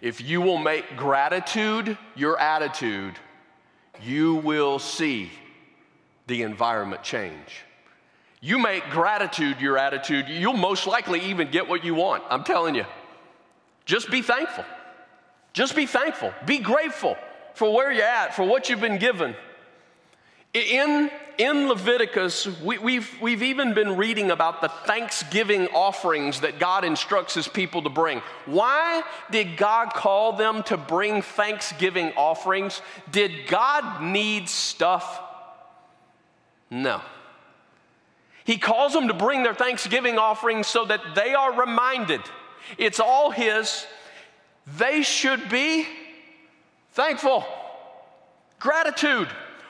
If you will make gratitude your attitude, you will see the environment change. You make gratitude your attitude, you'll most likely even get what you want. I'm telling you. Just be thankful. Just be thankful. Be grateful for where you're at, for what you've been given. In, in Leviticus, we, have we've, we've even been reading about the thanksgiving offerings that God instructs his people to bring. Why did God call them to bring thanksgiving offerings? Did God need stuff? No. He calls them to bring their thanksgiving offerings so that they are reminded it's all His. They should be thankful. Gratitude.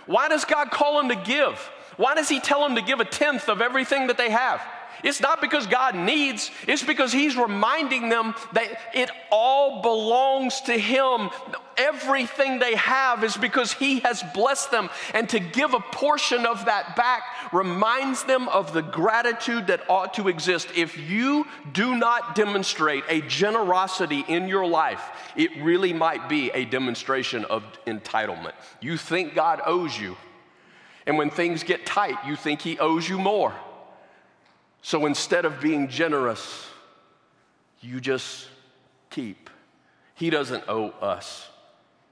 Why does God call them to give? Why does He tell them to give a tenth of everything that they have? It's not because God needs, it's because He's reminding them that it all belongs to Him. Everything they have is because He has blessed them. And to give a portion of that back reminds them of the gratitude that ought to exist. If you do not demonstrate a generosity in your life, it really might be a demonstration of entitlement. You think God owes you. And when things get tight, you think He owes you more. So instead of being generous, you just keep. He doesn't owe us,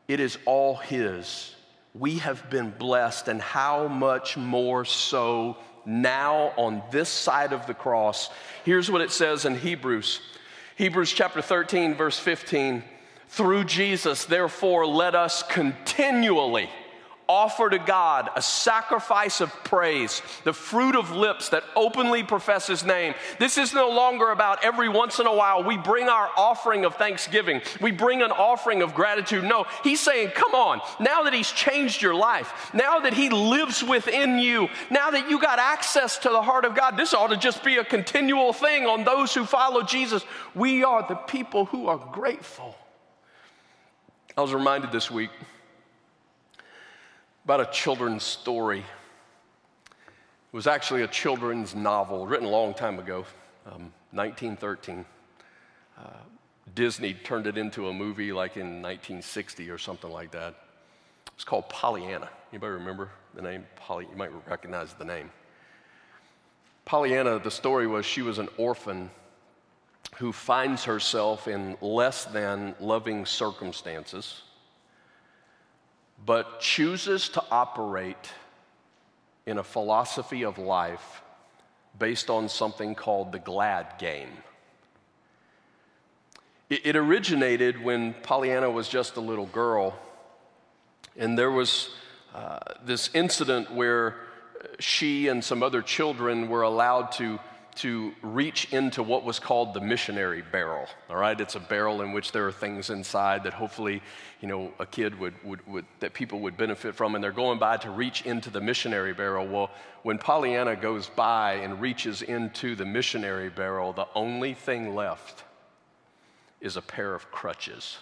it is all His. We have been blessed, and how much more so now on this side of the cross. Here's what it says in Hebrews Hebrews chapter 13, verse 15. Through Jesus, therefore, let us continually offer to God a sacrifice of praise, the fruit of lips that openly profess His name. This is no longer about every once in a while we bring our offering of thanksgiving, we bring an offering of gratitude. No, He's saying, come on, now that He's changed your life, now that He lives within you, now that you got access to the heart of God, this ought to just be a continual thing on those who follow Jesus. We are the people who are grateful. I was reminded this week about a children's story. It was actually a children's novel written a long time ago, um, 1913. Uh, Disney turned it into a movie like in 1960 or something like that. It's called Pollyanna. Anybody remember the name? Polly, you might recognize the name. Pollyanna, the story was she was an orphan who finds herself in less than loving circumstances but chooses to operate in a philosophy of life based on something called the glad game. It, originated when Pollyanna was just a little girl, and there was uh, this incident where she and some other children were allowed to to reach into what was called the missionary barrel. All right, it's a barrel in which there are things inside that hopefully, you know, a kid would, would, would, that people would benefit from, and they're going by to reach into the missionary barrel. Well, when Pollyanna goes by and reaches into the missionary barrel, the only thing left is a pair of crutches.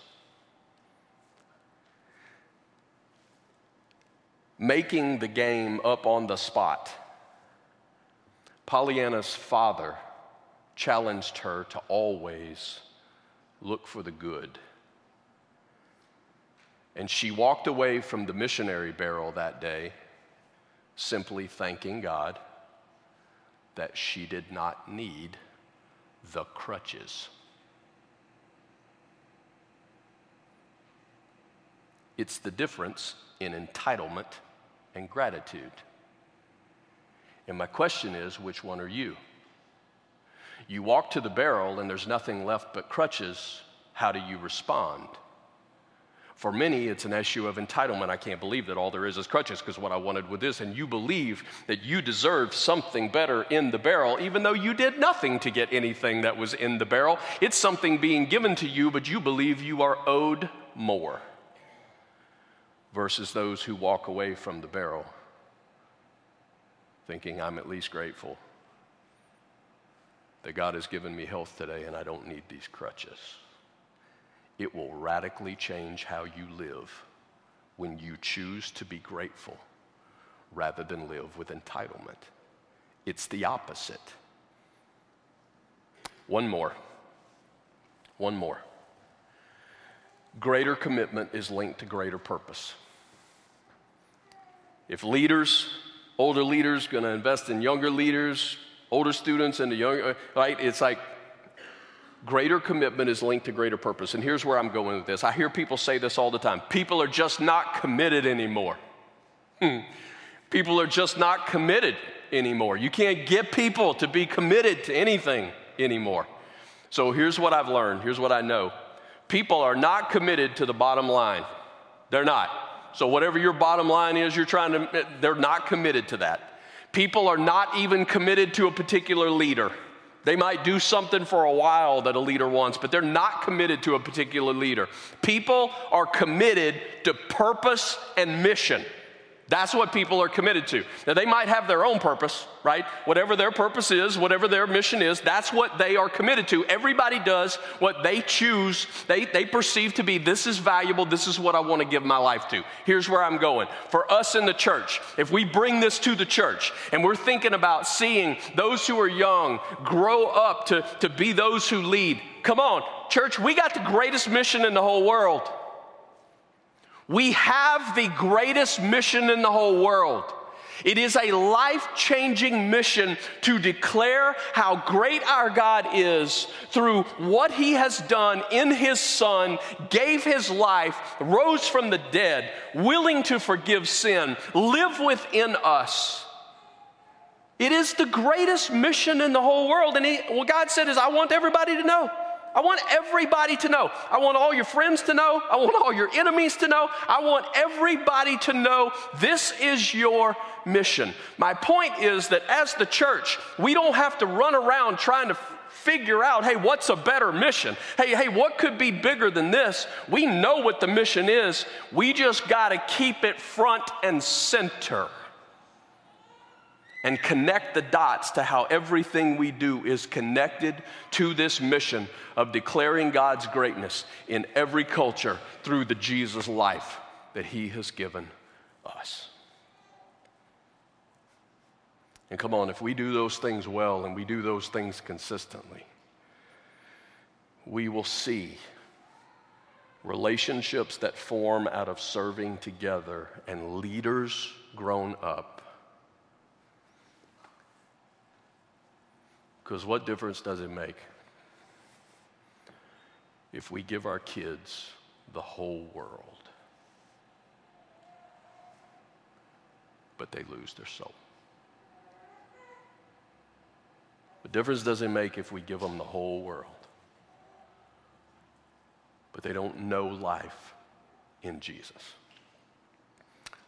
Making the game up on the spot Pollyanna's father challenged her to always look for the good. And she walked away from the missionary barrel that day simply thanking God that she did not need the crutches. It's the difference in entitlement and gratitude. And my question is which one are you? You walk to the barrel and there's nothing left but crutches. How do you respond? For many, it's an issue of entitlement. I can't believe that all there is is crutches because what I wanted with this, and you believe that you deserve something better in the barrel, even though you did nothing to get anything that was in the barrel. It's something being given to you, but you believe you are owed more. Versus those who walk away from the barrel thinking I'm at least grateful that God has given me health today and I don't need these crutches. It will radically change how you live when you choose to be grateful rather than live with entitlement. It's the opposite. One more. One more. Greater commitment is linked to greater purpose. If leaders older leaders going to invest in younger leaders, older students into younger, right? It's like greater commitment is linked to greater purpose. And here's where I'm going with this. I hear people say this all the time. People are just not committed anymore. Hmm. People are just not committed anymore. You can't get people to be committed to anything anymore. So here's what I've learned. Here's what I know. People are not committed to the bottom line. They're not. So, whatever your bottom line is, you're trying to, they're not committed to that. People are not even committed to a particular leader. They might do something for a while that a leader wants, but they're not committed to a particular leader. People are committed to purpose and mission. That's what people are committed to. Now, they might have their own purpose, right? Whatever their purpose is, whatever their mission is, that's what they are committed to. Everybody does what they choose, they, they perceive to be this is valuable, this is what I want to give my life to. Here's where I'm going. For us in the church, if we bring this to the church and we're thinking about seeing those who are young grow up to, to be those who lead, come on, church, we got the greatest mission in the whole world. We have the greatest mission in the whole world. It is a life changing mission to declare how great our God is through what He has done in His Son, gave His life, rose from the dead, willing to forgive sin, live within us. It is the greatest mission in the whole world. And he, what God said is, I want everybody to know. I want everybody to know. I want all your friends to know. I want all your enemies to know. I want everybody to know this is your mission. My point is that as the church, we don't have to run around trying to figure out, hey, what's a better mission? Hey, hey, what could be bigger than this? We know what the mission is. We just got to keep it front and center and connect the dots to how everything we do is connected to this mission of declaring God's greatness in every culture through the Jesus life that He has given us. And come on, if we do those things well and we do those things consistently, we will see relationships that form out of serving together and leaders grown up Because what difference does it make if we give our kids the whole world, but they lose their soul? What difference does it make if we give them the whole world, but they don't know life in Jesus?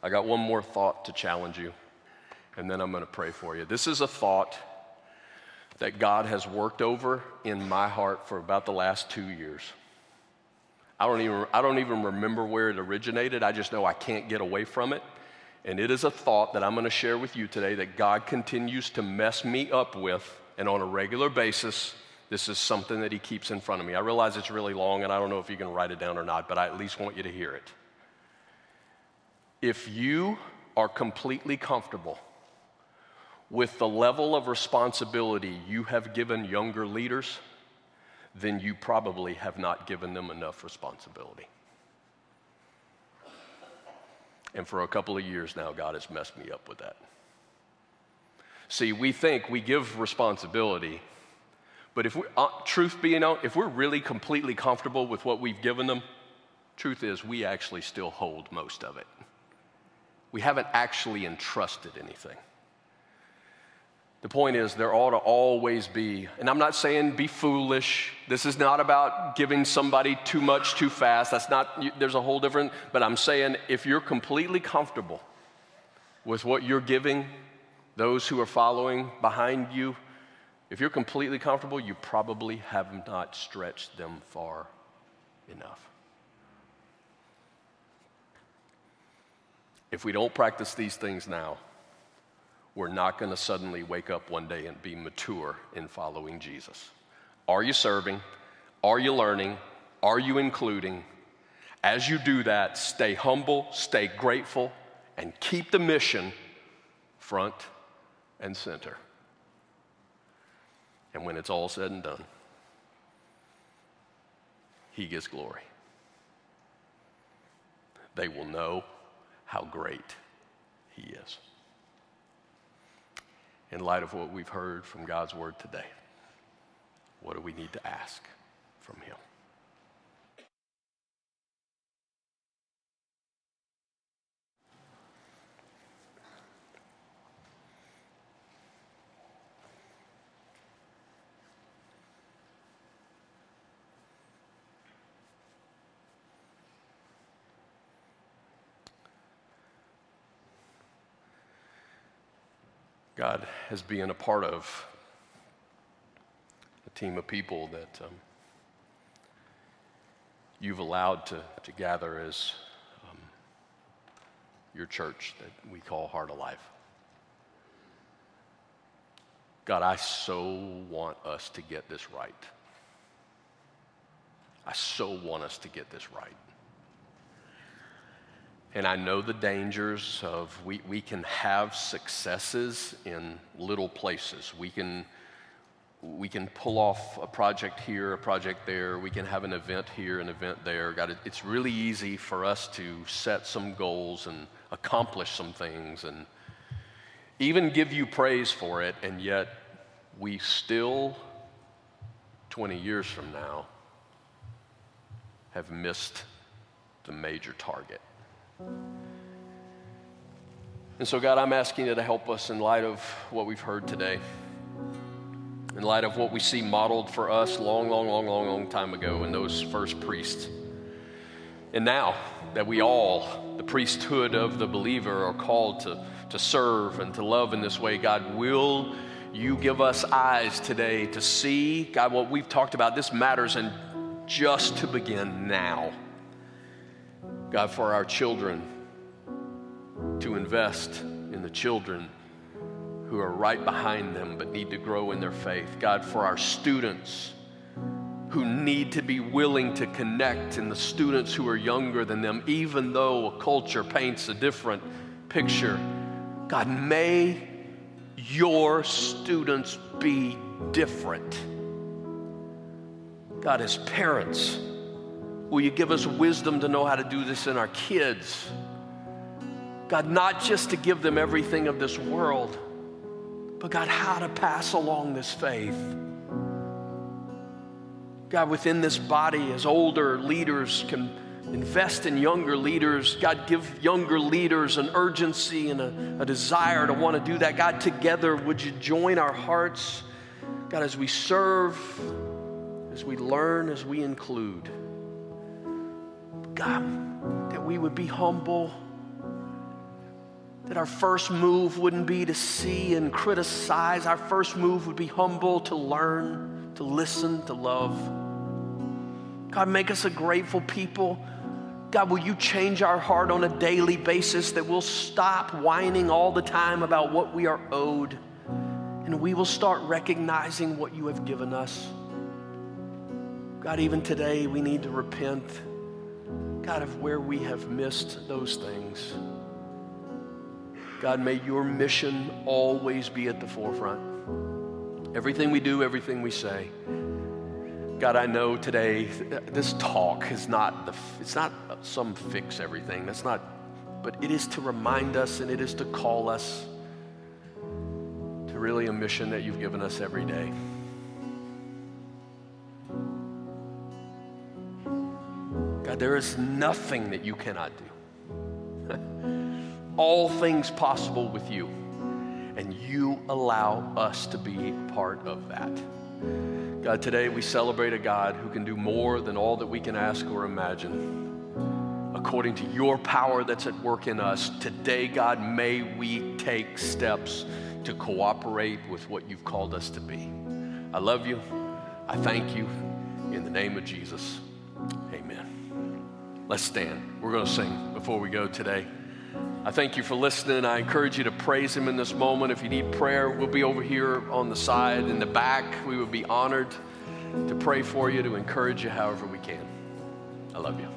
I got one more thought to challenge you, and then I'm going to pray for you. This is a thought that God has worked over in my heart for about the last two years. I don't even, I don't even remember where it originated. I just know I can't get away from it. And it is a thought that I'm going to share with you today that God continues to mess me up with. And on a regular basis, this is something that He keeps in front of me. I realize it's really long, and I don't know if you can write it down or not, but I at least want you to hear it. If you are completely comfortable with the level of responsibility you have given younger leaders, then you probably have not given them enough responsibility. And for a couple of years now, God has messed me up with that. See, we think we give responsibility, but if we, uh, truth being known, if we're really completely comfortable with what we've given them, truth is we actually still hold most of it. We haven't actually entrusted anything. The point is, there ought to always be, and I'm not saying be foolish. This is not about giving somebody too much too fast. That's not, there's a whole different, but I'm saying if you're completely comfortable with what you're giving those who are following behind you, if you're completely comfortable, you probably have not stretched them far enough. If we don't practice these things now, we're not going to suddenly wake up one day and be mature in following Jesus. Are you serving? Are you learning? Are you including? As you do that, stay humble, stay grateful, and keep the mission front and center. And when it's all said and done, He gets glory. They will know how great He is in light of what we've heard from God's word today? What do we need to ask from Him? As being a part of a team of people that um, you've allowed to, to gather as um, your church that we call Heart Alive. God, I so want us to get this right. I so want us to get this right. And I know the dangers of we, we can have successes in little places. We can, we can pull off a project here, a project there. We can have an event here, an event there. God, it, it's really easy for us to set some goals and accomplish some things and even give you praise for it, and yet we still, 20 years from now, have missed the major target. And so, God, I'm asking you to help us in light of what we've heard today, in light of what we see modeled for us long, long, long, long, long time ago in those first priests. And now that we all, the priesthood of the believer, are called to, to serve and to love in this way, God, will you give us eyes today to see, God, what we've talked about? This matters, and just to begin now. God, for our children to invest in the children who are right behind them but need to grow in their faith. God, for our students who need to be willing to connect and the students who are younger than them, even though a culture paints a different picture. God, may your students be different. God, as parents, Will you give us wisdom to know how to do this in our kids? God, not just to give them everything of this world, but God, how to pass along this faith. God, within this body, as older leaders can invest in younger leaders, God, give younger leaders an urgency and a, a desire to want to do that. God, together, would you join our hearts, God, as we serve, as we learn, as we include. God, that we would be humble, that our first move wouldn't be to see and criticize. Our first move would be humble to learn, to listen, to love. God, make us a grateful people. God, will you change our heart on a daily basis that we'll stop whining all the time about what we are owed and we will start recognizing what you have given us? God, even today we need to repent God, of where we have missed those things. God, may your mission always be at the forefront. Everything we do, everything we say. God, I know today this talk is not the, it's not some fix everything. That's not, but it is to remind us and it is to call us to really a mission that you've given us every day. God, there is nothing that you cannot do. All things possible with you. And you allow us to be part of that. God, today we celebrate a God who can do more than all that we can ask or imagine. According to your power that's at work in us, today, God, may we take steps to cooperate with what you've called us to be. I love you. I thank you. In the name of Jesus. Let's stand. We're going to sing before we go today. I thank you for listening. I encourage you to praise Him in this moment. If you need prayer, we'll be over here on the side, in the back. We would be honored to pray for you, to encourage you however we can. I love you.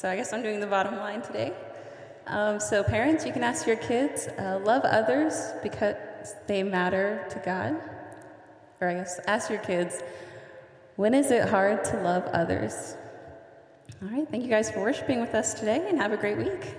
So I guess I'm doing the bottom line today. Um, so, parents, you can ask your kids, uh, love others because they matter to God. Or, I guess, ask your kids, when is it hard to love others? All right, thank you guys for worshiping with us today and have a great week.